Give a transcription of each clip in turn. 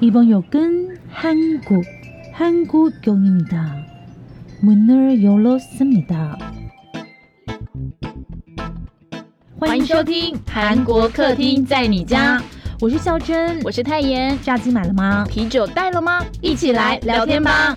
이번 역은 한국, 한국역입니다. 문을 열었습니다. 欢迎收听韩国客厅在你家，我是孝珍，我是泰妍。炸鸡买了吗？啤酒带了吗？一起来聊天吧。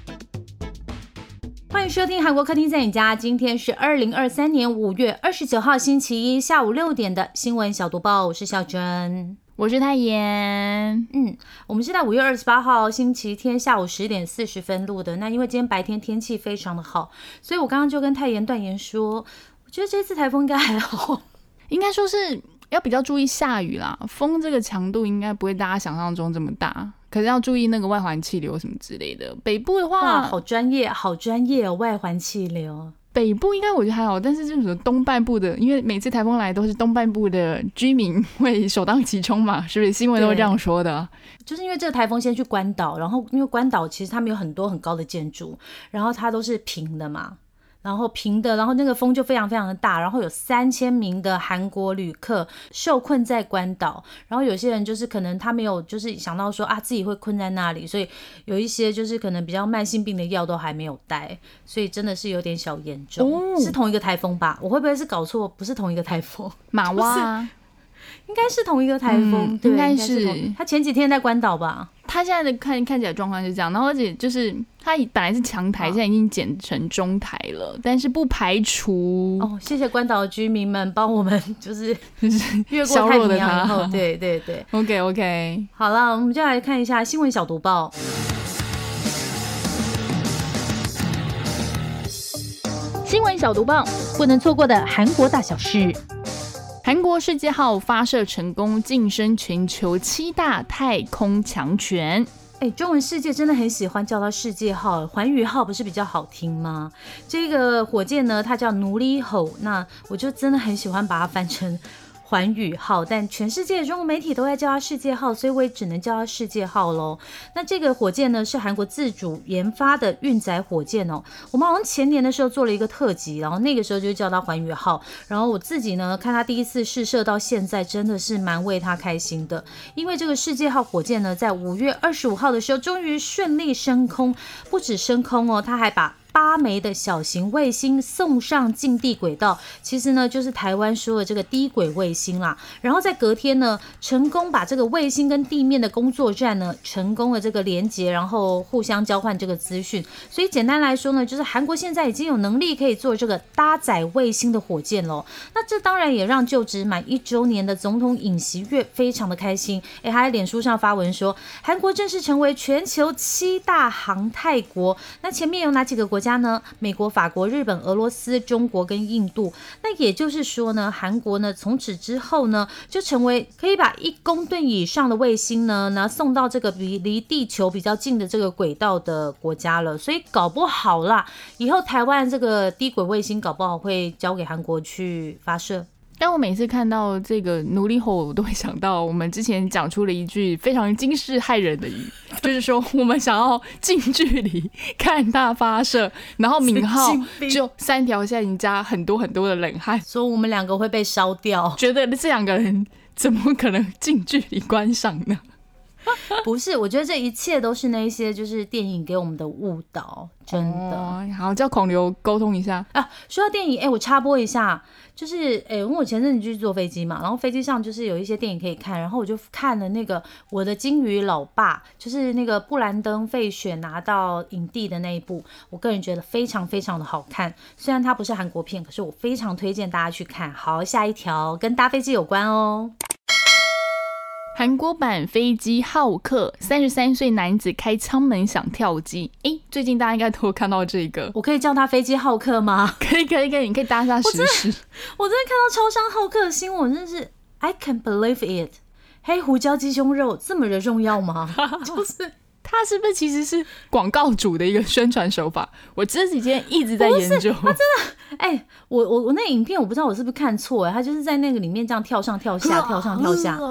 欢迎收听韩国客厅在你家。今天是二零二三年五月二十九号星期一下午六点的新闻小读报，我是小珍。我是泰妍。嗯，我们是在五月二十八号星期天下午十点四十分录的。那因为今天白天天气非常的好，所以我刚刚就跟泰妍断言说，我觉得这次台风应该还好。应该说是要比较注意下雨啦，风这个强度应该不会大家想象中这么大，可是要注意那个外环气流什么之类的。北部的哇，话，好专业，好专业哦，外环气流。北部应该我觉得还好，但是就是东半部的，因为每次台风来都是东半部的居民会首当其冲嘛，是不是？新闻都会这样说的。就是因为这个台风先去关岛，然后因为关岛其实他们有很多很高的建筑，然后它都是平的嘛，然后平的，然后那个风就非常非常的大，然后有三千名的韩国旅客受困在关岛，然后有些人就是可能他没有就是想到说啊自己会困在那里，所以有一些就是可能比较慢性病的药都还没有带，所以真的是有点小严重。哦是同一个台风吧？我会不会是搞错？不是同一个台风，马 蛙，应该是同一个台风，应该是是他前几天在关岛吧？他现在的看看起来状况是这样，然后而且就是他本来是强台，好现在已经减成中台了，但是不排除哦，谢谢关岛的居民们帮我们，就是就 是越过削太平弱的他洋以后，对对对，OK OK，好了，我们就来看一下新闻小读报。新闻小读报。不能错过的韩国大小事。韩国世界号发射成功，晋升全球七大太空强权。哎，中文世界真的很喜欢叫它世界号，环宇号不是比较好听吗？这个火箭呢，它叫奴隶吼，那我就真的很喜欢把它翻成。环宇号，但全世界中国媒体都在叫它世界号，所以我也只能叫它世界号喽。那这个火箭呢，是韩国自主研发的运载火箭哦。我们好像前年的时候做了一个特辑，然后那个时候就叫它环宇号。然后我自己呢，看它第一次试射到现在，真的是蛮为它开心的，因为这个世界号火箭呢，在五月二十五号的时候，终于顺利升空，不止升空哦，它还把八枚的小型卫星送上近地轨道，其实呢就是台湾说的这个低轨卫星啦。然后在隔天呢，成功把这个卫星跟地面的工作站呢成功的这个连接，然后互相交换这个资讯。所以简单来说呢，就是韩国现在已经有能力可以做这个搭载卫星的火箭喽。那这当然也让就职满一周年的总统尹锡悦非常的开心。诶，还在脸书上发文说，韩国正式成为全球七大航太国。那前面有哪几个国家家呢？美国、法国、日本、俄罗斯、中国跟印度。那也就是说呢，韩国呢从此之后呢，就成为可以把一公吨以上的卫星呢，拿送到这个比离地球比较近的这个轨道的国家了。所以搞不好啦，以后台湾这个低轨卫星搞不好会交给韩国去发射。但我每次看到这个努力后，我都会想到我们之前讲出了一句非常惊世骇人的语，就是说我们想要近距离看它发射，然后敏浩就三条线，已经加很多很多的冷汗，说我们两个会被烧掉，觉得这两个人怎么可能近距离观赏呢？不是？我觉得这一切都是那一些就是电影给我们的误导，真的。哦，好，叫孔刘沟通一下。啊，说到电影，哎、我插播一下，就是，哎、因为我前阵子就是坐飞机嘛，然后飞机上就是有一些电影可以看，然后我就看了那个《我的金鱼老爸》，就是那个布兰登·费雪拿到影帝的那一部，我个人觉得非常非常的好看。虽然它不是韩国片，可是我非常推荐大家去看。好，下一条跟搭飞机有关哦。韩国版飞机浩克，三十三岁男子开舱门想跳机。诶，最近大家应该都有看到这个，我可以叫他飞机浩克吗？可以可以可以，你可以搭一下试试。我真的看到超商浩克的新闻，真是 I can believe it。黑胡椒鸡胸肉这么的重要吗？就是它是不是其实是广告主的一个宣传手法？我这几天一直在研究。他真的哎、我我我那影片我不知道我是不是看错哎，他就是在那个里面这样跳上跳下，跳上跳下。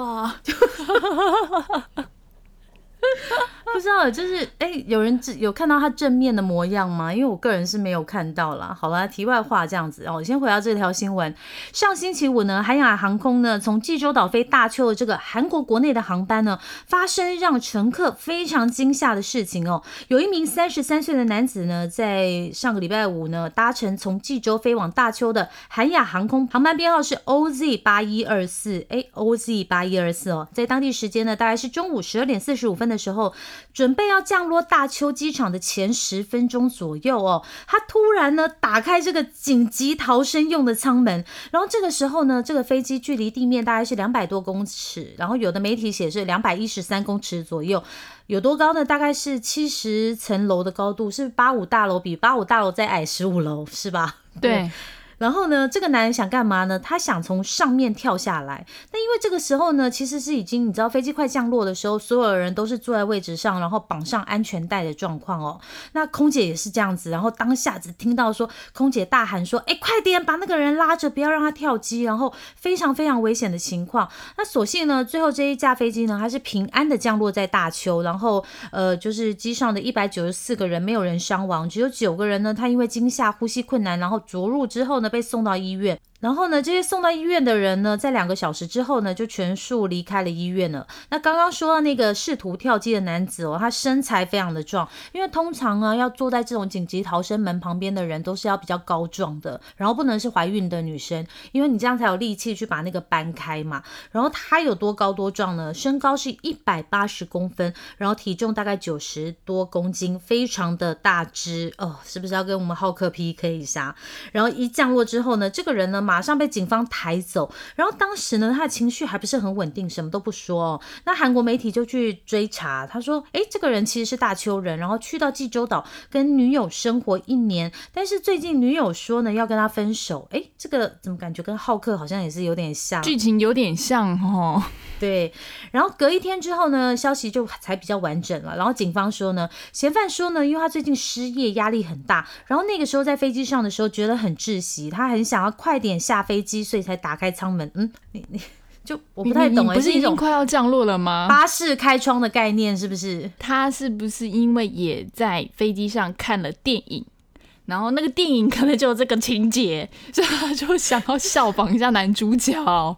不知道，就是哎、有人只有看到他正面的模样吗？因为我个人是没有看到啦。好了，题外话这样子哦，我先回到这条新闻。上星期五呢，韩亚航空呢从济州岛飞大邱的这个韩国国内的航班呢，发生让乘客非常惊吓的事情哦。有一名三十三岁的男子呢，在上个礼拜五呢，搭乘从济州飞往大邱的韩亚航空航班编号是 OZ 八一二四，哎，OZ 八一二四哦，在当地时间呢，大概是中午十二点四十五分的时候，准备要降落大邱机场的前十分钟左右哦，他突然呢打开这个紧急逃生用的舱门，然后这个时候呢，这个飞机距离地面大概是两百多公尺，然后有的媒体写是两百一十三公尺左右。有多高呢？大概是七十层楼的高度，是八五大楼比八五大楼再矮十五楼，是吧？对，然后呢，这个男人想干嘛呢？他想从上面跳下来。那因为这个时候呢，其实是已经你知道飞机快降落的时候，所有人都是坐在位置上，然后绑上安全带的状况哦。那空姐也是这样子，然后当下只听到说空姐大喊说：“哎，快点把那个人拉着，不要让他跳机。”然后非常非常危险的情况。那所幸呢，最后这一架飞机呢，还是平安的降落在大邱，然后呃，就是机上的一百九十四个人没有人伤亡，只有九个人呢，他因为惊吓、呼吸困难，然后着陆之后呢，被送到医院。然后呢，这些送到医院的人呢，在两个小时之后呢，就全数离开了医院了。那刚刚说到那个试图跳机的男子哦，他身材非常的壮，因为通常啊，要坐在这种紧急逃生门旁边的人都是要比较高壮的，然后不能是怀孕的女生，因为你这样才有力气去把那个搬开嘛。然后他有多高多壮呢？身高是一百八十公分，然后体重大概九十多公斤，非常的大只哦，是不是要跟我们浩克 PK 一下？然后一降落之后呢，这个人呢马上被警方抬走，然后当时呢他的情绪还不是很稳定，什么都不说哦。那韩国媒体就去追查，他说，诶，这个人其实是大邱人，然后去到济州岛跟女友生活一年，但是最近女友说呢要跟他分手，诶，这个怎么感觉跟浩克好像也是有点像？剧情有点像哦。对，然后隔一天之后呢，消息就才比较完整了。然后警方说呢，嫌犯说呢，因为他最近失业，压力很大，然后那个时候在飞机上的时候觉得很窒息，他很想要快点下飞机，所以才打开舱门。嗯，你你 就我不太懂不是已经快要降落了吗？巴士开窗的概念是不是？他是不是因为也在飞机上看了电影，然后那个电影可能就有这个情节，所以他就想要效仿一下男主角？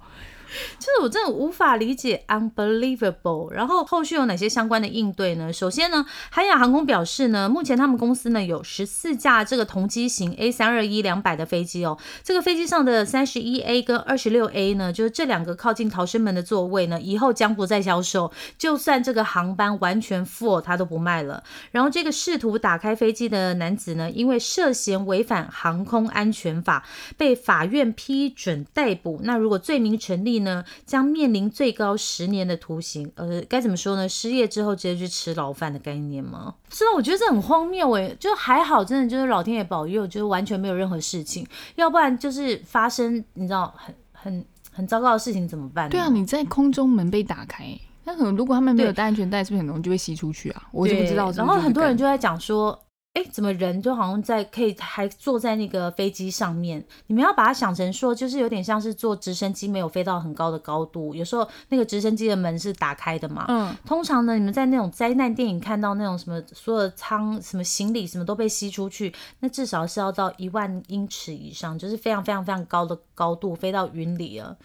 就是我真的无法理解，unbelievable。然后后续有哪些相关的应对呢？首先呢，韩亚航空表示呢，目前他们公司呢有十四架这个同机型 A 三二一两百的飞机哦。这个飞机上的三十一 A 跟二十六 A 呢，就是这两个靠近逃生门的座位呢，以后将不再销售。就算这个航班完全 full，他都不卖了。然后这个试图打开飞机的男子呢，因为涉嫌违反航空安全法，被法院批准逮捕。那如果罪名成立呢，将面临最高十年的徒刑。呃，该怎么说呢？失业之后直接去吃牢饭的概念吗？是啊，我觉得这很荒谬诶，就还好，真的就是老天爷保佑，就是完全没有任何事情，要不然就是发生你知道很很很糟糕的事情怎么办？对啊，你在空中门被打开，那可能如果他们没有对戴安全带，是不是很容易就被吸出去啊？我就不知道。对然后很多人就在讲说，哎，怎么人就好像在可以还坐在那个飞机上面？你们要把它想成说，就是有点像是坐直升机，没有飞到很高的高度，有时候那个直升机的门是打开的嘛。嗯，通常呢，你们在那种灾难电影看到那种什么所有的舱、什么行李什么都被吸出去，那至少是要到一万英尺以上，就是非常非常非常高的高度，飞到云里了。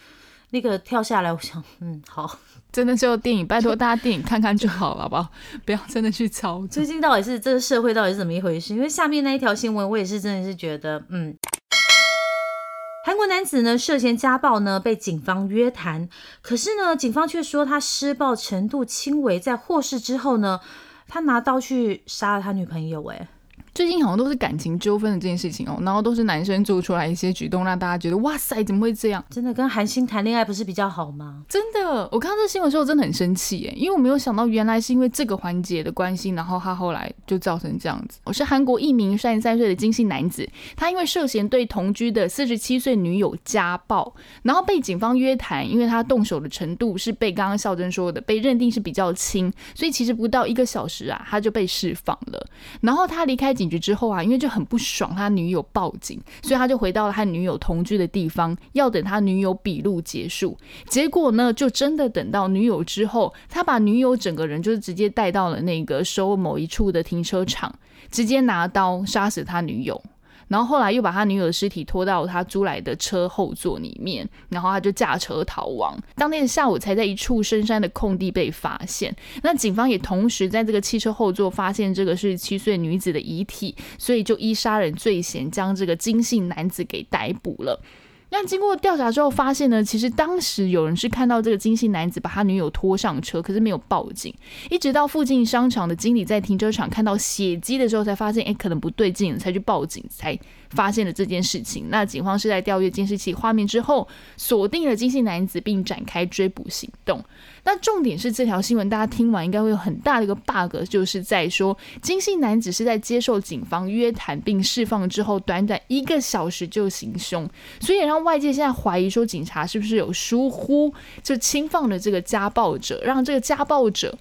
那个跳下来，我想，嗯，好。真的只有电影，拜托大家电影看看就好了，好不好？不要真的去操作最。近到底是这个社会到底是怎么一回事？因为下面那一条新闻，我也是真的是觉得，嗯，韩国男子呢涉嫌家暴呢被警方约谈，可是呢警方却说他施暴程度轻微，在获释之后呢，他拿刀去杀了他女朋友、哎，最近好像都是感情纠纷的这件事情哦，然后都是男生做出来一些举动，让大家觉得哇塞，怎么会这样？真的跟韩星谈恋爱不是比较好吗？真的，我看到这新闻的时候真的很生气耶，因为我没有想到原来是因为这个环节的关系，然后他后来就造成这样子。我是韩国一名三十三岁的金姓男子，他因为涉嫌对同居的四十七岁女友家暴，然后被警方约谈，因为他动手的程度是被刚刚孝珍说的被认定是比较轻，所以其实不到一个小时啊，他就被释放了。然后他离开警警局之后啊，因为就很不爽他女友报警，所以他就回到了他女友同居的地方，要等他女友笔录结束。结果呢，就真的等到女友之后，他把女友整个人就是直接带到了那个收某一处的停车场，直接拿刀杀死他女友。然后后来又把他女友的尸体拖到他租来的车后座里面，然后他就驾车逃亡。当天下午才在一处深山的空地被发现。那警方也同时在这个汽车后座发现这个是七岁女子的遗体，所以就依杀人罪嫌将这个金姓男子给逮捕了。那经过调查之后，发现呢，其实当时有人是看到这个金姓男子把他女友拖上车，可是没有报警。一直到附近商场的经理在停车场看到血迹的时候，才发现，哎，可能不对劲，才去报警，才发现了这件事情。那警方是在调阅监视器画面之后，锁定了金姓男子，并展开追捕行动。那重点是这条新闻，大家听完应该会有很大的一个 bug，就是在说金姓男子是在接受警方约谈并释放之后，短短一个小时就行凶，所以也让外界现在怀疑说警察是不是有疏忽，就轻放了这个家暴者，让这个家暴者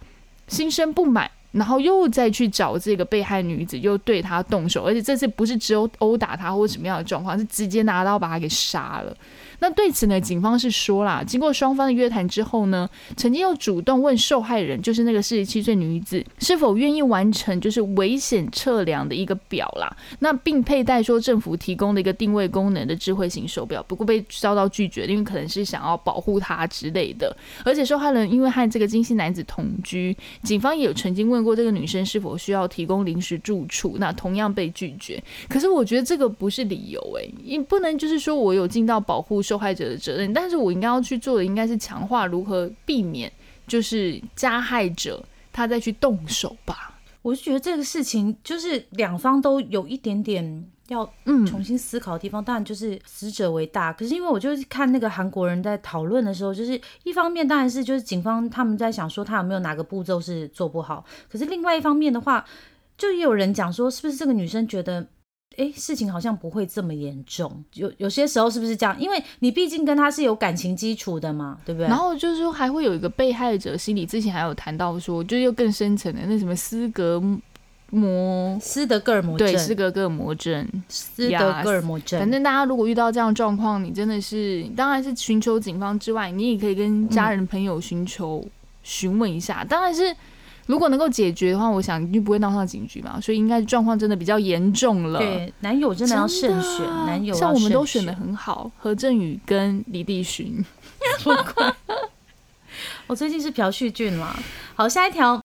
心生不满，然后又再去找这个被害女子，又对她动手，而且这次不是只有殴打她或者什么样的状况，是直接拿刀把她给杀了。那对此呢，警方是说啦，经过双方的约谈之后呢，曾经又主动问受害人，就是那个四十七岁女子，是否愿意完成就是危险测量的一个表啦。那并佩戴说政府提供的一个定位功能的智慧型手表，不过被遭到拒绝，因为可能是想要保护她之类的。而且受害人因为和这个金姓男子同居，警方也有曾经问过这个女生是否需要提供临时住处，那同样被拒绝。可是我觉得这个不是理由诶，你不能就是说我有尽到保护。受害者的责任，但是我应该要去做的，应该是强化如何避免，就是加害者他再去动手吧。我是觉得这个事情就是两方都有一点点要嗯重新思考的地方，当然就是死者为大。可是因为我就是看那个韩国人在讨论的时候，就是一方面当然是就是警方他们在想说他有没有哪个步骤是做不好，可是另外一方面的话，就也有人讲说是不是这个女生觉得。哎，事情好像不会这么严重，有有些时候是不是这样？因为你毕竟跟他是有感情基础的嘛，对不对？然后就是说还会有一个被害者心理，之前还有谈到说，就又更深层的那什么斯格摩斯德哥尔摩症，对，斯德哥尔摩症，斯德哥尔摩症。反正大家如果遇到这样状况，你真的是当然是寻求警方之外，你也可以跟家人朋友寻求询问一下，当然是。如果能够解决的话，我想就不会闹上警局嘛，所以应该状况真的比较严重了。对，男友真的要慎选，男友像我们都选的很好，何振宇跟李帝勋。我最近是朴叙俊嘛。好，下一条。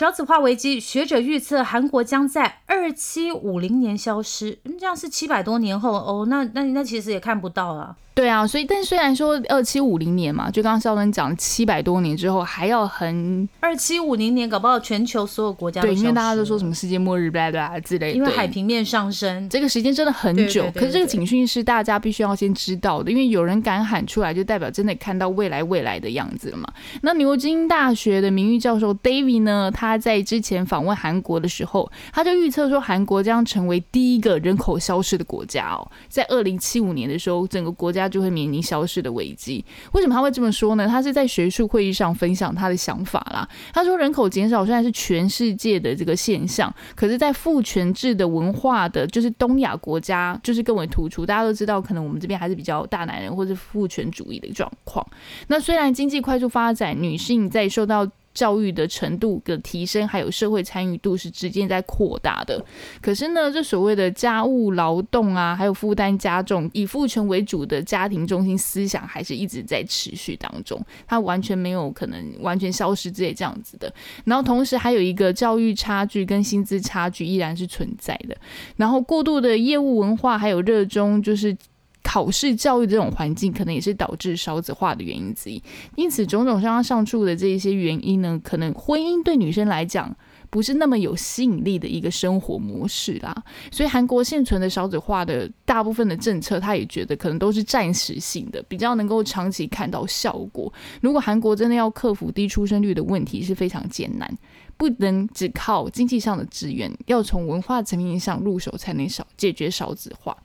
少子化危机，学者预测韩国将在二七五零年消失。嗯，这样是七百多年后哦。那那那其实也看不到了。对啊，所以但虽然说二七五零年嘛，就刚刚肖恩讲七百多年之后还要很二七五零年，搞不好全球所有国家对，因为大家都说什么世界末日，blah blah 之类的。因为海平面上升，这个时间真的很久。可是这个警讯是大家必须要先知道的，因为有人敢喊出来，就代表真的看到未来未来的样子了嘛。那牛津大学的名誉教授 David 呢，他他在之前访问韩国的时候，他就预测说韩国将成为第一个人口消失的国家哦，在二零七五年的时候，整个国家就会面临消。失的危机，为什么他会这么说呢？他是在学术会议上分享他的想法啦。他说，人口减少虽然是全世界的这个现象，可是，在父权制的文化的，就是东亚国家，就是更为突出。大家都知道，可能我们这边还是比较大男人或者父权主义的状况。那虽然经济快速发展，女性在受到教育的程度的提升，还有社会参与度是直接在扩大的。可是呢，这所谓的家务劳动啊，还有负担加重，以父权为主的家庭中心思想，还是一直在持续当中。它完全没有可能完全消失之类这样子的。然后同时还有一个教育差距跟薪资差距依然是存在的。然后过度的业务文化，还有热衷就是。考试教育这种环境，可能也是导致少子化的原因之一。因此，种种上上述的这一些原因呢，可能婚姻对女生来讲不是那么有吸引力的一个生活模式啦。所以，韩国现存的少子化的大部分的政策，他也觉得可能都是暂时性的，比较能够长期看到效果。如果韩国真的要克服低出生率的问题，是非常艰难，不能只靠经济上的资源，要从文化层面上入手，才能少解决少子化。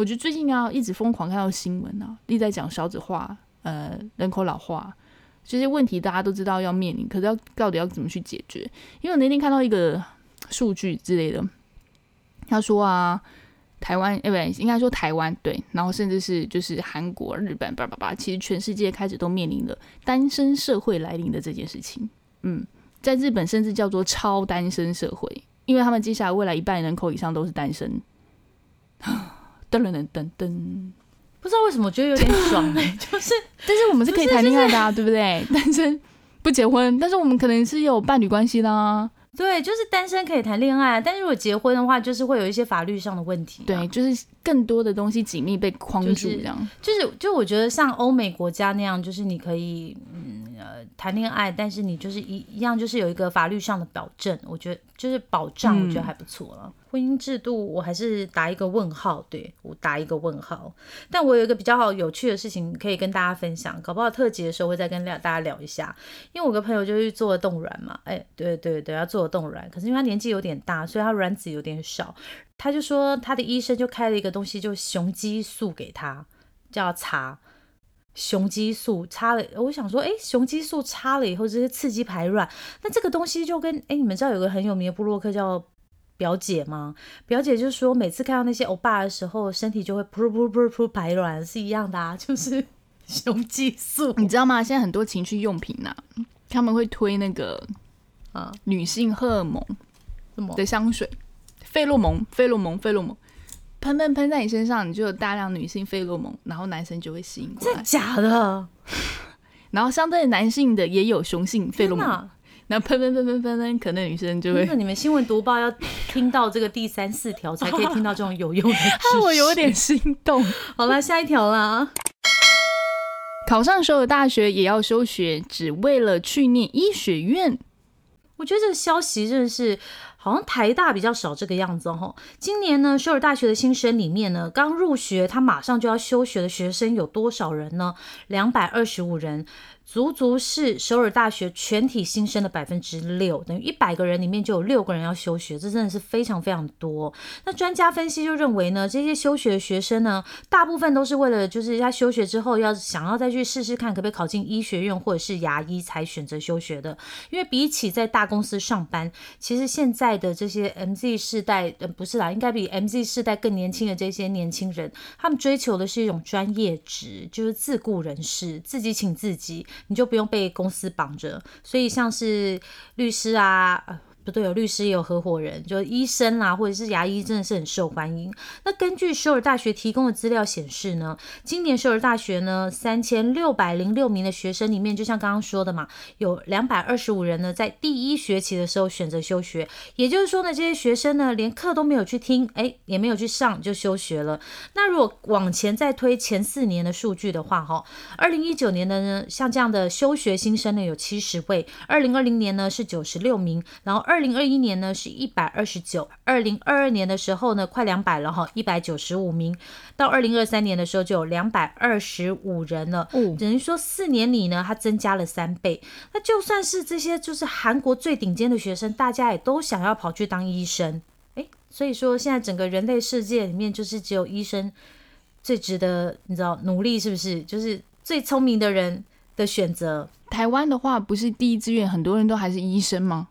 我觉得最近啊，一直疯狂看到新闻啊，一直在讲少子化、呃人口老化这些问题，大家都知道要面临，可是要到底要怎么去解决？因为我那天看到一个数据之类的。他说啊，台湾哎不对，应该说台湾对，然后甚至是就是韩国、日本，叭叭叭，其实全世界开始都面临了单身社会来临的这件事情。嗯，在日本甚至叫做超单身社会，因为他们接下来未来一半人口以上都是单身。噔噔噔噔噔，不知道为什么我觉得有点爽哎、就是但是我们是可以谈恋爱的啊，对不对？单身不结婚，但是我们可能是有伴侣关系的啊。对，就是单身可以谈恋爱，但是如果结婚的话，就是会有一些法律上的问题、啊对，，就是更多的东西紧密被框住，就是这样。就是就我觉得像欧美国家那样，就是你可以嗯呃谈恋爱，但是你就是一一样就是有一个法律上的保证，我觉得就是保障，我觉得还不错了。婚姻制度我还是打一个问号，对我打一个问号。但我有一个比较好有趣的事情可以跟大家分享，搞不好特辑的时候会再跟大家聊一下。因为我个朋友就是做了冻卵嘛，哎，对对对，要做了冻卵，可是因为他年纪有点大，所以他卵子有点少，他就说他的医生就开了一个东西，就雄激素给他，叫擦。雄激素擦了，我想说，哎，雄激素擦了以后，这是刺激排卵，那这个东西就跟，哎，你们知道有个很有名的布洛克叫表姐吗？表姐就说，每次看到那些欧巴的时候，身体就会噗噗噗噗排卵，是一样的啊，就是雄激素。你知道吗？现在很多情趣用品呐、他们会推那个啊女性荷尔蒙？的香水，费洛蒙，费洛蒙，费洛蒙，喷喷喷在你身上，你就有大量女性费洛蒙，然后男生就会吸引过来。假的？然后相对男性的也有雄性费洛蒙，天哪！然后喷喷喷喷喷喷，可能女生就会真的，你们新闻读报要听到这个第三四条才可以听到这种有用的知识。我有点心动。好了，下一条啦。考上所有大学也要休学，只为了去念医学院。我觉得这个消息真的是，好像台大比较少这个样子哦。今年呢，首尔大学的新生里面呢，刚入学他马上就要休学的学生有多少人呢？两百二十五人，足足是首尔大学全体新生的百分之六，等于一百个人里面就有六个人要休学，这真的是非常非常多。那专家分析就认为呢，这些休学的学生呢，大部分都是为了就是他休学之后要想要再去试试看可不可以考进医学院或者是牙医才选择休学的。因为比起在大公司上班，其实现在的这些 MZ 世代，呃，不是啦，应该比 MZ 世代更年轻的这些年轻人，他们追求的是一种专业值，就是自雇人士，自己请自己，你就不用被公司绑着。所以像是律师啊。都，有律师也有合伙人，就医生啦、或者是牙医，真的是很受欢迎。那根据首尔大学提供的资料显示呢，今年首尔大学呢三千六百零六名的学生里面，就像刚刚说的嘛，有两百二十五人呢在第一学期的时候选择休学，也就是说呢，这些学生呢连课都没有去听，哎，也没有去上就休学了。那如果往前再推前四年的数据的话，哈，二零一九年的呢，像这样的休学新生呢有七十位，二零二零年呢是九十六名，然后二零二一年呢是一百二十九，二零二二年的时候呢快两百了哈，一百九十五名，到二零二三年的时候就有两百二十五人了，哦等于说四年里呢它增加了三倍。那就算是这些就是韩国最顶尖的学生，大家也都想要跑去当医生，诶，所以说现在整个人类世界里面就是只有医生最值得你知道努力，是不是？就是最聪明的人的选择。台湾的话，不是第一志愿，很多人都还是医生吗？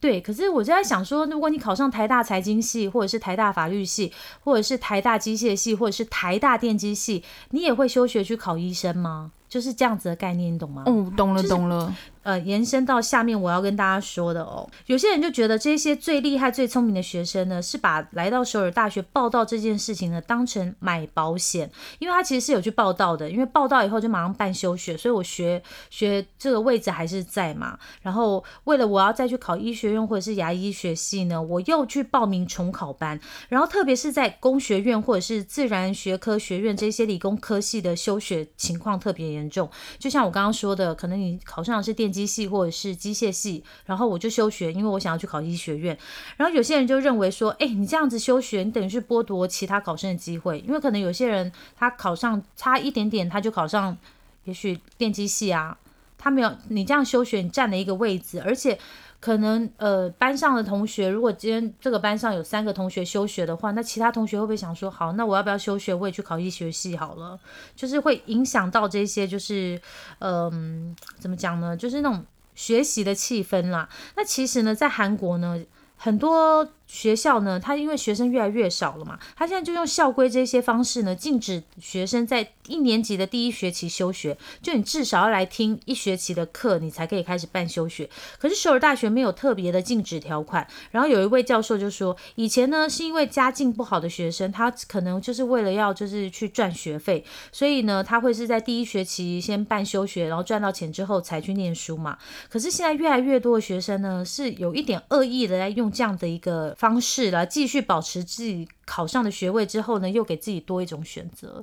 对，可是我就在想说，如果你考上台大财经系，或者是台大法律系，或者是台大机械系，或者是台大电机系，你也会休学去考医生吗？就是这样子的概念，你懂吗？哦，懂了，就是懂了。呃，延伸到下面我要跟大家说的哦，有些人就觉得这些最厉害、最聪明的学生呢，是把来到首尔大学报道这件事情呢当成买保险，因为他其实是有去报道的，因为报道以后就马上办休学，所以我学学这个位置还是在嘛。然后为了我要再去考医学院或者是牙医学系呢，我又去报名重考班，然后特别是在工学院或者是自然学科学院这些理工科系的休学情况特别严重。就像我刚刚说的，可能你考上的是电机系或者是机械系，然后我就休学，因为我想要去考医学院。然后有些人就认为说，哎，你这样子休学，你等于是剥夺其他考生的机会，因为可能有些人他考上差一点点，他就考上，也许电机系啊，他没有你这样休学，你占了一个位置，而且。可能呃，班上的同学，如果今天这个班上有三个同学休学的话，那其他同学会不会想说，好，那我要不要休学，我也去考医学系好了？就是会影响到这些，就是嗯、怎么讲呢？就是那种学习的气氛啦。那其实呢，在韩国呢，很多学校呢，它因为学生越来越少了嘛，它现在就用校规这些方式呢，禁止学生在一年级的第一学期休学，就你至少要来听一学期的课，你才可以开始办休学。可是首尔大学没有特别的禁止条款，然后有一位教授就说，以前呢是因为家境不好的学生，他可能就是为了要就是去赚学费，所以呢他会是在第一学期先办休学，然后赚到钱之后才去念书嘛。可是现在越来越多的学生呢，是有一点恶意的在用这样的一个方式来继续保持自己考上的学位之后呢，又给自己多一种选择。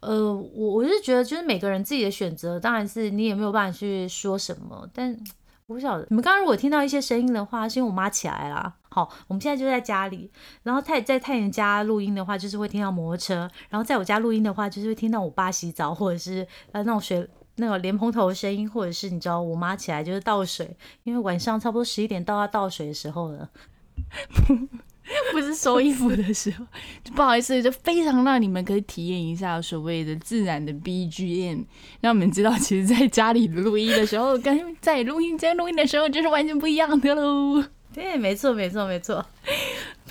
呃，我我是觉得，就是每个人自己的选择，当然是你也没有办法去说什么。但我不晓得，你们刚刚如果听到一些声音的话，是因为我妈起来了。好，我们现在就在家里，然后太在太阳家录音的话，就是会听到摩托车；然后在我家录音的话，就是会听到我爸洗澡，或者是呃那种水。那个莲蓬头的声音，或者是你知道我妈起来就是倒水，因为晚上差不多十一点到要倒水的时候了，不是收衣服的时候，不好意思，就非常让你们可以体验一下所谓的自然的 BGM，让你们知道，其实在家里录音的时候，跟在录音间录音的时候就是完全不一样的喽。对，没错，没错，没错。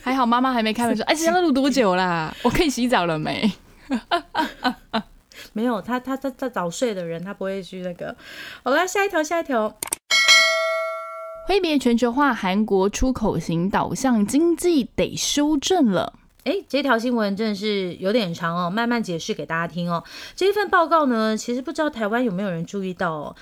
还好妈妈还没开门说，哎，现在录多久啦？我可以洗澡了没？没有，他他他他早睡的人，他不会去那个。好了，下一条，下一条。挥别全球化，韩国出口型导向经济得修正了。哎，这条新闻真的是有点长哦，慢慢解释给大家听哦。这一份报告呢，其实不知道台湾有没有人注意到哦。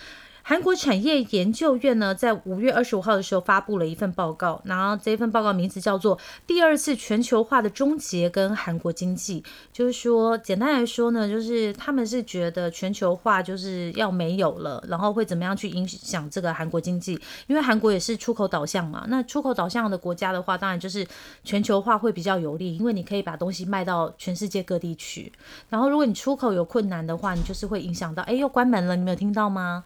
韩国产业研究院呢，在五月二十五号的时候发布了一份报告，然后这份报告名字叫做《第二次全球化的终结跟韩国经济》，就是说，简单来说呢，就是他们是觉得全球化就是要没有了，然后会怎么样去影响这个韩国经济？因为韩国也是出口导向嘛，那出口导向的国家的话，当然就是全球化会比较有利，因为你可以把东西卖到全世界各地去。然后如果你出口有困难的话，你就是会影响到，哎，又关门了，你没有听到吗？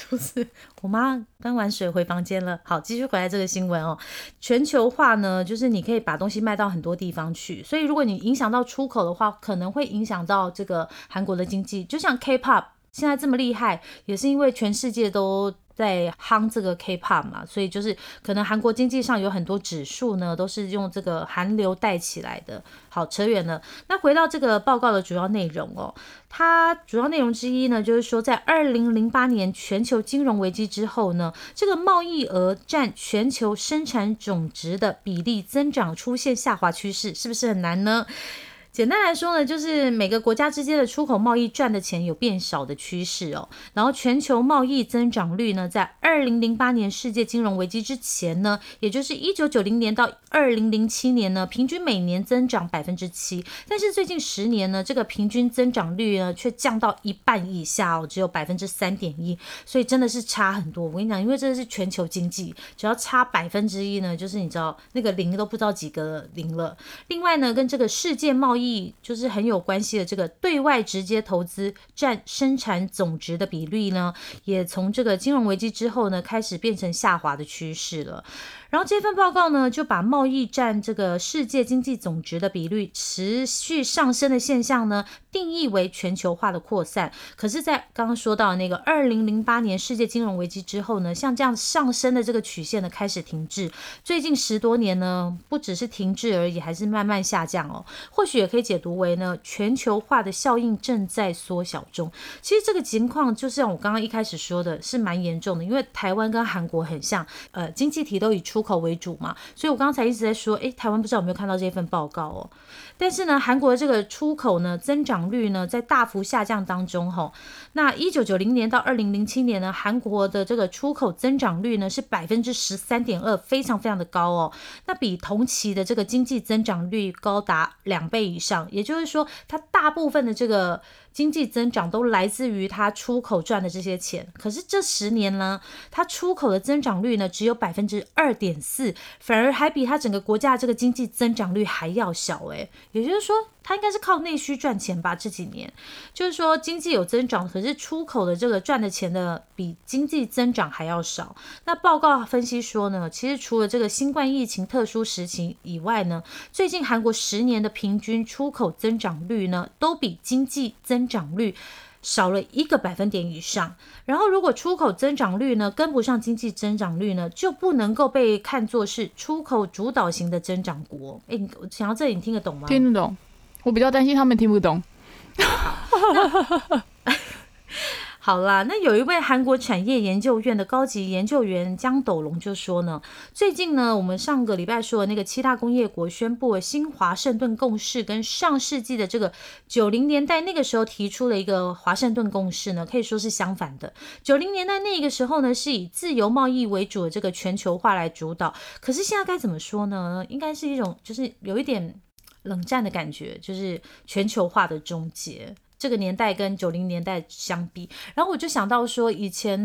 就是我妈端完水回房间了。好，继续回来这个新闻哦。全球化呢，就是你可以把东西卖到很多地方去，所以如果你影响到出口的话，可能会影响到这个韩国的经济。就像 K-pop 现在这么厉害，也是因为全世界都。在夯这个 K-pop 嘛，所以就是可能韩国经济上有很多指数呢，都是用这个韩流带起来的。好，扯远了。那回到这个报告的主要内容哦，它主要内容之一呢，就是说在二零零八年全球金融危机之后呢，这个贸易额占全球生产总值的比例增长出现下滑趋势，是不是很难呢？简单来说呢，就是每个国家之间的出口贸易赚的钱有变少的趋势哦。然后全球贸易增长率呢，在二零零八年世界金融危机之前呢，也就是一九九零年到二零零七年呢，平均每年增长百分之七。但是最近十年呢，这个平均增长率呢，却降到一半以下哦，只有百分之三点一。所以真的是差很多。我跟你讲，因为这是全球经济，只要差百分之一呢，就是你知道那个零都不知道几个零了。另外呢，跟这个世界贸易易就是很有关系的，这个对外直接投资占生产总值的比率呢，也从这个金融危机之后呢，开始变成下滑的趋势了。然后这份报告呢，就把贸易占这个世界经济总值的比率持续上升的现象呢，定义为全球化的扩散。可是，在刚刚说到那个二零零八年世界金融危机之后呢，像这样上升的这个曲线呢，开始停滞。最近十多年呢，不只是停滞而已，还是慢慢下降哦。或许也可以解读为呢，全球化的效应正在缩小中。其实这个情况就像我刚刚一开始说的，是蛮严重的，因为台湾跟韩国很像，呃，经济体都已出出口为主嘛，所以我刚才一直在说，诶，台湾不知道有没有看到这份报告哦。但是呢，韩国的这个出口呢增长率呢在大幅下降当中吼。那一九九零年到二零零七年呢，韩国的这个出口增长率呢是百分之十三点二，非常非常的高哦。那比同期的这个经济增长率高达两倍以上，也就是说，它大部分的这个。经济增长都来自于它出口赚的这些钱，可是这十年呢，它出口的增长率呢只有百分之二点四，反而还比它整个国家这个经济增长率还要小诶，也就是说。它应该是靠内需赚钱吧？这几年就是说经济有增长，可是出口的这个赚的钱的比经济增长还要少。那报告分析说呢，其实除了这个新冠疫情特殊时期以外呢，最近韩国十年的平均出口增长率呢，都比经济增长率少了一个百分点以上。然后，如果出口增长率呢跟不上经济增长率呢，就不能够被看作是出口主导型的增长国。哎，你想到这里，你听得懂吗？听得懂。我比较担心他们听不懂。好啦，那有一位韩国产业研究院的高级研究员江斗龙就说呢，最近呢，我们上个礼拜说的那个七大工业国宣布新华盛顿共识，跟上世纪的这个九零年代那个时候提出了一个华盛顿共识呢，可以说是相反的。九零年代那个时候呢，是以自由贸易为主的这个全球化来主导，可是现在该怎么说呢？应该是一种就是有一点冷战的感觉，就是全球化的终结。这个年代跟九零年代相比，然后我就想到说，以前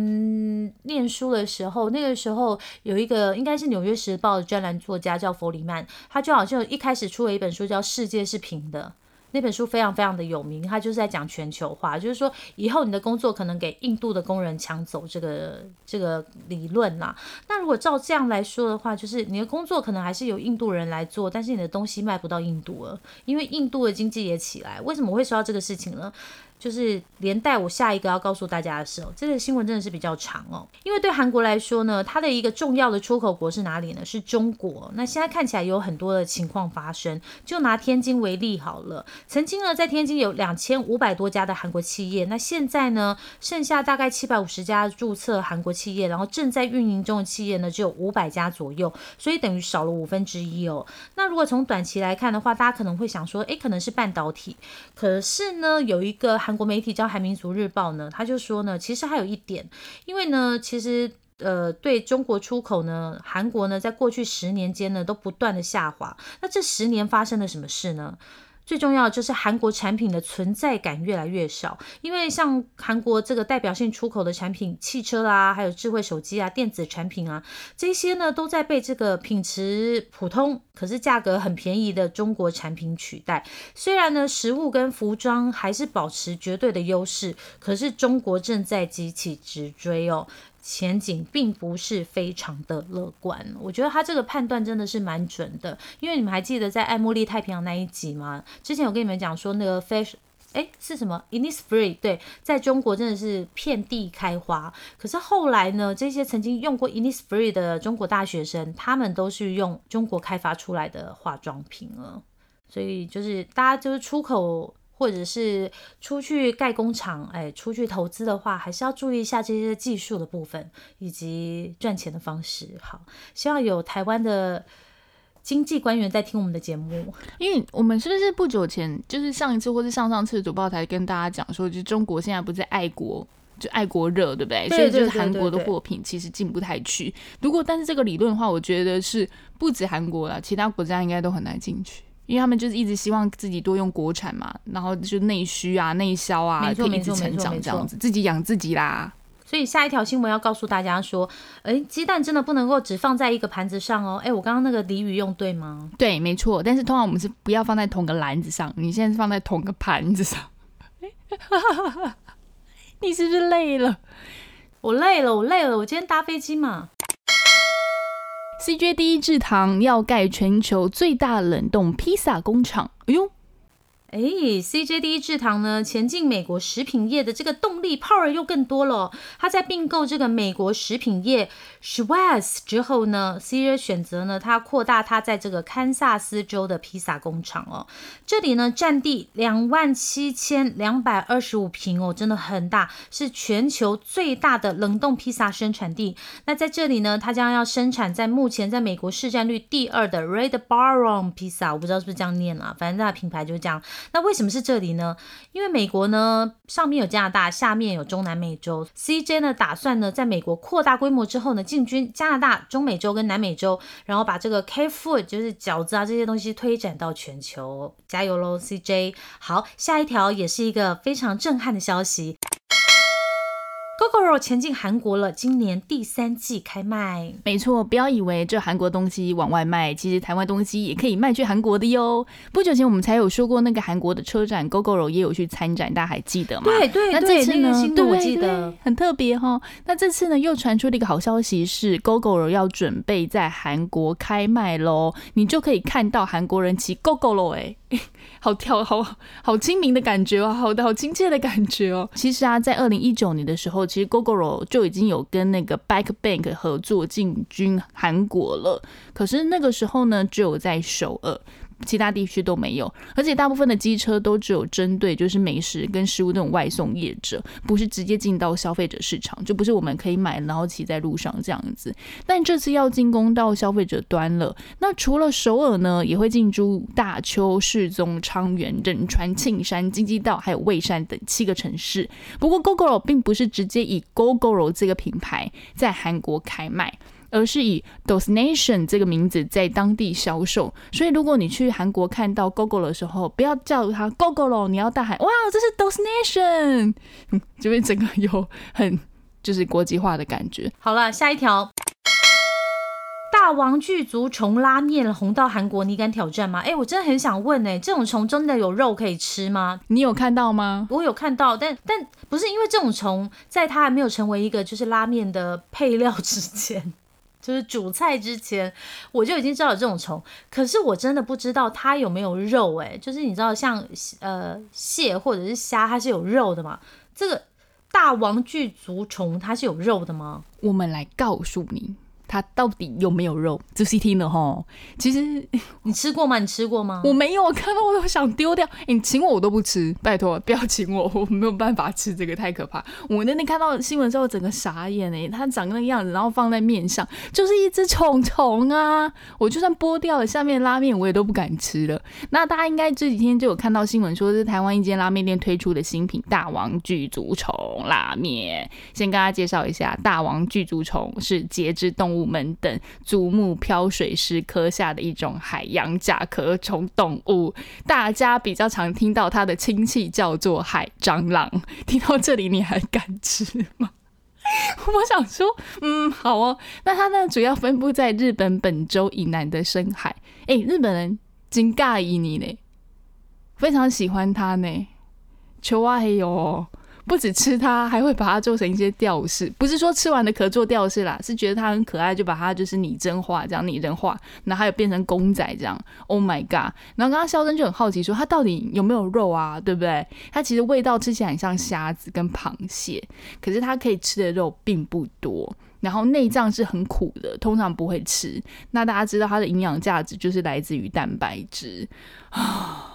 念书的时候，那个时候有一个应该是《纽约时报》的专栏作家叫弗里曼，他就好像一开始出了一本书叫《世界是平的》。那本书非常非常的有名，它就是在讲全球化，就是说以后你的工作可能给印度的工人抢走这个这个理论啦。那如果照这样来说的话，就是你的工作可能还是由印度人来做，但是你的东西卖不到印度了，因为印度的经济也起来。为什么会说到这个事情呢？就是连带我下一个要告诉大家的时候，这个新闻真的是比较长哦。因为对韩国来说呢，它的一个重要的出口国是哪里呢？是中国。那现在看起来有很多的情况发生。就拿天津为例好了，曾经呢在天津有两千五百多家的韩国企业，那现在呢剩下大概七百五十家注册韩国企业，然后正在运营中的企业呢只有五百家左右，所以等于少了五分之一哦。那如果从短期来看的话，大家可能会想说，诶，可能是半导体。可是呢，有一个韩国媒体叫《韩民族日报》呢，他就说呢，其实还有一点，因为呢，其实呃，对中国出口呢，韩国呢，在过去十年间呢，都不断的下滑。那这十年发生了什么事呢？最重要就是韩国产品的存在感越来越少，因为像韩国这个代表性出口的产品，汽车啦，还有智慧手机啊、电子产品啊，这些呢都在被这个品质普通，可是价格很便宜的中国产品取代。虽然呢，食物跟服装还是保持绝对的优势，可是中国正在急起直追哦。前景并不是非常的乐观，我觉得他这个判断真的是蛮准的，因为你们还记得在爱茉莉太平洋那一集吗？之前有跟你们讲说那个 Fish，哎是什么 Innisfree？对，在中国真的是遍地开花。可是后来呢，这些曾经用过 Innisfree 的中国大学生，他们都是用中国开发出来的化妆品了，所以就是大家就是出口。或者是出去盖工厂，哎，出去投资的话，还是要注意一下这些技术的部分以及赚钱的方式。好，希望有台湾的经济官员在听我们的节目，因为我们是不是不久前就是上一次或是上上次主报台跟大家讲说，就中国现在不是爱国，就爱国热，对不对？所以就是韩国的货品其实进不太去。如果但是这个理论的话，我觉得是不止韩国了，其他国家应该都很难进去。因为他们就是一直希望自己多用国产嘛，然后就内需啊、内销啊，可以一直成长这样子，自己养自己啦。所以下一条新闻要告诉大家说，哎，鸡蛋真的不能够只放在一个盘子上哦。哎，我刚刚那个俚语用对吗？对，没错。但是通常我们是不要放在同个篮子上，你现在是放在同个盘子上。你是不是累了？我累了，我累了。我今天搭飞机嘛。CJ 第一制糖要盖全球最大冷冻披萨工厂，哎呦！哎，CJD 制糖呢，前进美国食品业的这个动力 power 又更多了。他在并购这个美国食品业 Schwartz 之后呢，CJ 选择呢，他扩大他在这个堪萨斯州的披萨工厂哦。这里呢，占地两万七千两百二十五平哦，真的很大，是全球最大的冷冻披萨生产地。那在这里呢，他将要生产在目前在美国市占率第二的 Red Baron 披萨，我不知道是不是这样念啊，反正它的品牌就是这样。那为什么是这里呢？因为美国呢，上面有加拿大，下面有中南美洲。CJ 呢，打算呢，在美国扩大规模之后呢，进军加拿大、中美洲跟南美洲，然后把这个 K Food 就是饺子啊这些东西推展到全球。加油喽，CJ！好，下一条也是一个非常震撼的消息。GoGoRo 前进韩国了，今年第三季开卖。没错，不要以为这韩国东西往外卖，其实台湾东西也可以卖去韩国的哟。不久前我们才有说过，那个韩国的车展，GoGoRo 也有去参展，大家还记得吗？对对，那这次呢？对，我记得很特别哈。那这次呢，又传出了一个好消息，是 GoGoRo 要准备在韩国开卖喽，你就可以看到韩国人骑 GoGoRo 哎。好跳，好好亲民的感觉哦，好的好亲切的感觉哦。其实啊，在二零一九年的时候，其实 Gogoro 就已经有跟那个 Back Bank 合作进军韩国了。可是那个时候呢，只有在首尔。其他地区都没有，而且大部分的机车都只有针对就是美食跟食物那种外送业者，不是直接进到消费者市场，就不是我们可以买然后骑在路上这样子。但这次要进攻到消费者端了，那除了首尔呢，也会进驻大邱、世宗、昌原、仁川、庆山、京畿道还有蔚山等七个城市。不过 GoGoRo 并不是直接以 GoGoRo 这个品牌在韩国开卖。而是以 Destination 这个名字在当地销售，所以如果你去韩国看到 GoGo 的时候，不要叫它 GoGo 咯，你要大喊哇，这是 Destination，就会整个有很就是国际化的感觉。好了，下一条，大王巨足虫拉面红到韩国，你敢挑战吗？哎，我真的很想问，哎，这种虫真的有肉可以吃吗？你有看到吗？我有看到，但但不是因为这种虫，在它还没有成为一个就是拉面的配料之前。就是煮菜之前，我就已经知道有这种虫，可是我真的不知道它有没有肉哎。就是你知道，像呃蟹或者是虾，它是有肉的嘛？这个大王巨足虫它是有肉的吗？我们来告诉你。它到底有没有肉？仔细听了哈，其实 你吃过吗？你吃过吗？我没有，看到我都想丢掉。你请我我都不吃，拜托不要请我，我没有办法吃这个，太可怕。我那天看到新闻之后，整个傻眼哎，它长那个样子，然后放在面上，就是一只虫虫啊！我就算剥掉了下面拉面，我也都不敢吃了。那大家应该这几天就有看到新闻，说是台湾一间拉面店推出的新品——大王巨足虫拉面。先跟大家介绍一下，大王巨足虫是节肢动物。物们等祖木漂水师科下的一种海洋甲壳虫动物，大家比较常听到它的亲戚叫做海蟑螂。听到这里，你还敢吃吗？我想说，嗯，好哦。那它呢，主要分布在日本本州以南的深海。哎，日本人真尬意你呢，非常喜欢它呢。求啊，还有。不止吃它，还会把它做成一些吊饰。不是说吃完的壳做吊饰啦，是觉得它很可爱，就把它就是拟真化，这样拟人化，然后还有变成公仔这样。Oh my god！然后刚刚肖珍就很好奇说，它到底有没有肉啊？对不对？它其实味道吃起来很像虾子跟螃蟹，可是它可以吃的肉并不多。然后内脏是很苦的，通常不会吃。那大家知道它的营养价值就是来自于蛋白质啊。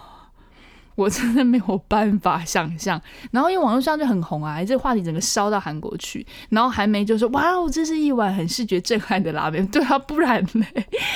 我真的没有办法想象，然后因为网络上就很红啊，这个话题整个烧到韩国去，然后韩媒就说：“哇哦，这是一碗很视觉震撼的拉面。”对啊，不然嘞。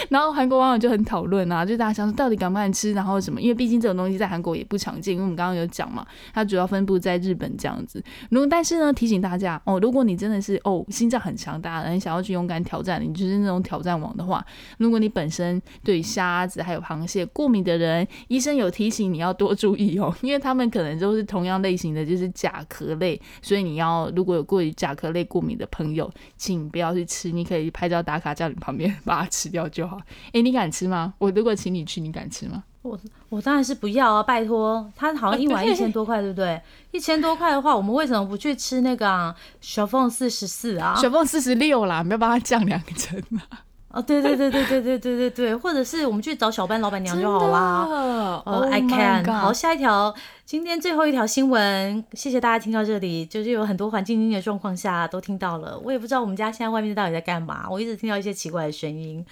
然后韩国网友就很讨论啊，就大家想说到底敢不敢吃，然后什么？因为毕竟这种东西在韩国也不常见，因为我们刚刚有讲嘛，它主要分布在日本这样子。如果但是呢，提醒大家哦，如果你真的是哦心脏很强大，你想要去勇敢挑战，你就是那种挑战王的话，如果你本身对虾子还有螃蟹过敏的人，医生有提醒你要多注。注意哦，因为他们可能都是同样类型的，就是甲壳类，所以你要如果有过于甲壳类过敏的朋友，请不要去吃。你可以拍照打卡，叫你旁边 把它吃掉就好。哎，你敢吃吗？我如果请你去，你敢吃吗？我我当然是不要啊！拜托，它好像一碗一千多块，对不对？一千多块的话，我们为什么不去吃那个小凤四十四啊？小凤四十六啦，没有帮它降两层啊。哦，对对对对对对对对对，或者是我们去找小班老板娘就好啦。哦，I can。好，下一条，今天最后一条新闻，谢谢大家听到这里，就是有很多环境音的状况下都听到了，我也不知道我们家现在外面到底在干嘛，我一直听到一些奇怪的声音。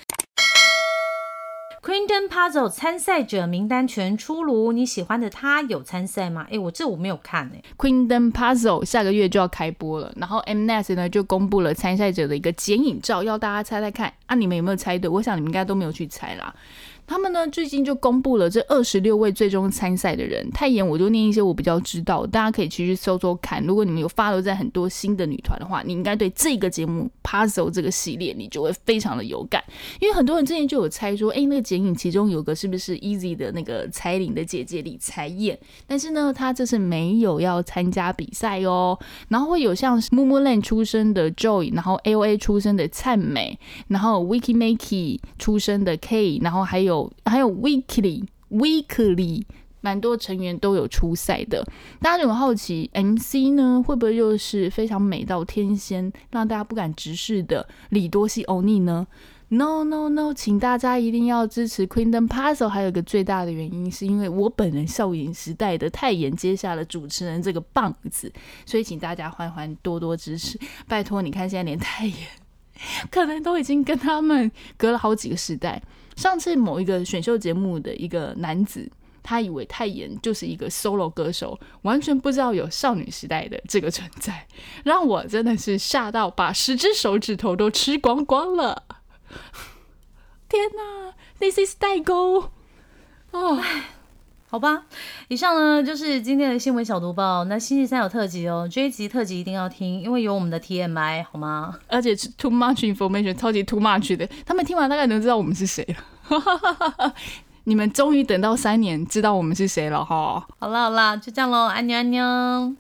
Quinton Puzzle 参赛者名单全出炉，你喜欢的他有参赛吗？哎，我这我没有看哎。Quinton Puzzle 下个月就要开播了，然后 Mnet 呢就公布了参赛者的一个剪影照，要大家猜猜看啊，你们有没有猜对？我想你们应该都没有去猜啦。他们呢最近就公布了这二十六位最终参赛的人，太严我就念一些我比较知道，大家可以去去搜搜看。如果你们有发留在很多新的女团的话，你应该对这个节目 Puzzle 这个系列你就会非常的有感，因为很多人之前就有猜说，哎，那个剪影其中有个是不是 Easy 的那个彩铃的姐姐李彩燕，但是呢，她这是没有要参加比赛哦。然后会有像 Moomulan 出身的 Joy，然后 AOA 出身的灿美，然后 Wiki Makey 出身的 K，然后还有。还有 weekly weekly，蛮多成员都有出赛的。大家就很好奇，MC 呢会不会又是非常美到天仙，让大家不敢直视的李多熙欧尼呢？No No No，请大家一定要支持 Queendom Puzzle。还有一个最大的原因，是因为我本人少年时代的泰妍接下了主持人这个棒子，所以请大家欢欢多多支持，拜托！你看现在连泰妍可能都已经跟他们隔了好几个时代。上次某一个选秀节目的一个男子，他以为泰妍就是一个 solo 歌手，完全不知道有少女时代的这个存在，让我真的是吓到把十只手指头都吃光光了。天哪，This is 代沟哦！好吧，以上呢就是今天的新闻小读报。那星期三有特辑哦，这一集特辑一定要听，因为有我们的 TMI 好吗？而且是 too much information，超级 too much 的，他们听完大概能知道我们是谁了。你们终于等到三年知道我们是谁了哈！好啦好啦，就这样喽，安妞安妞。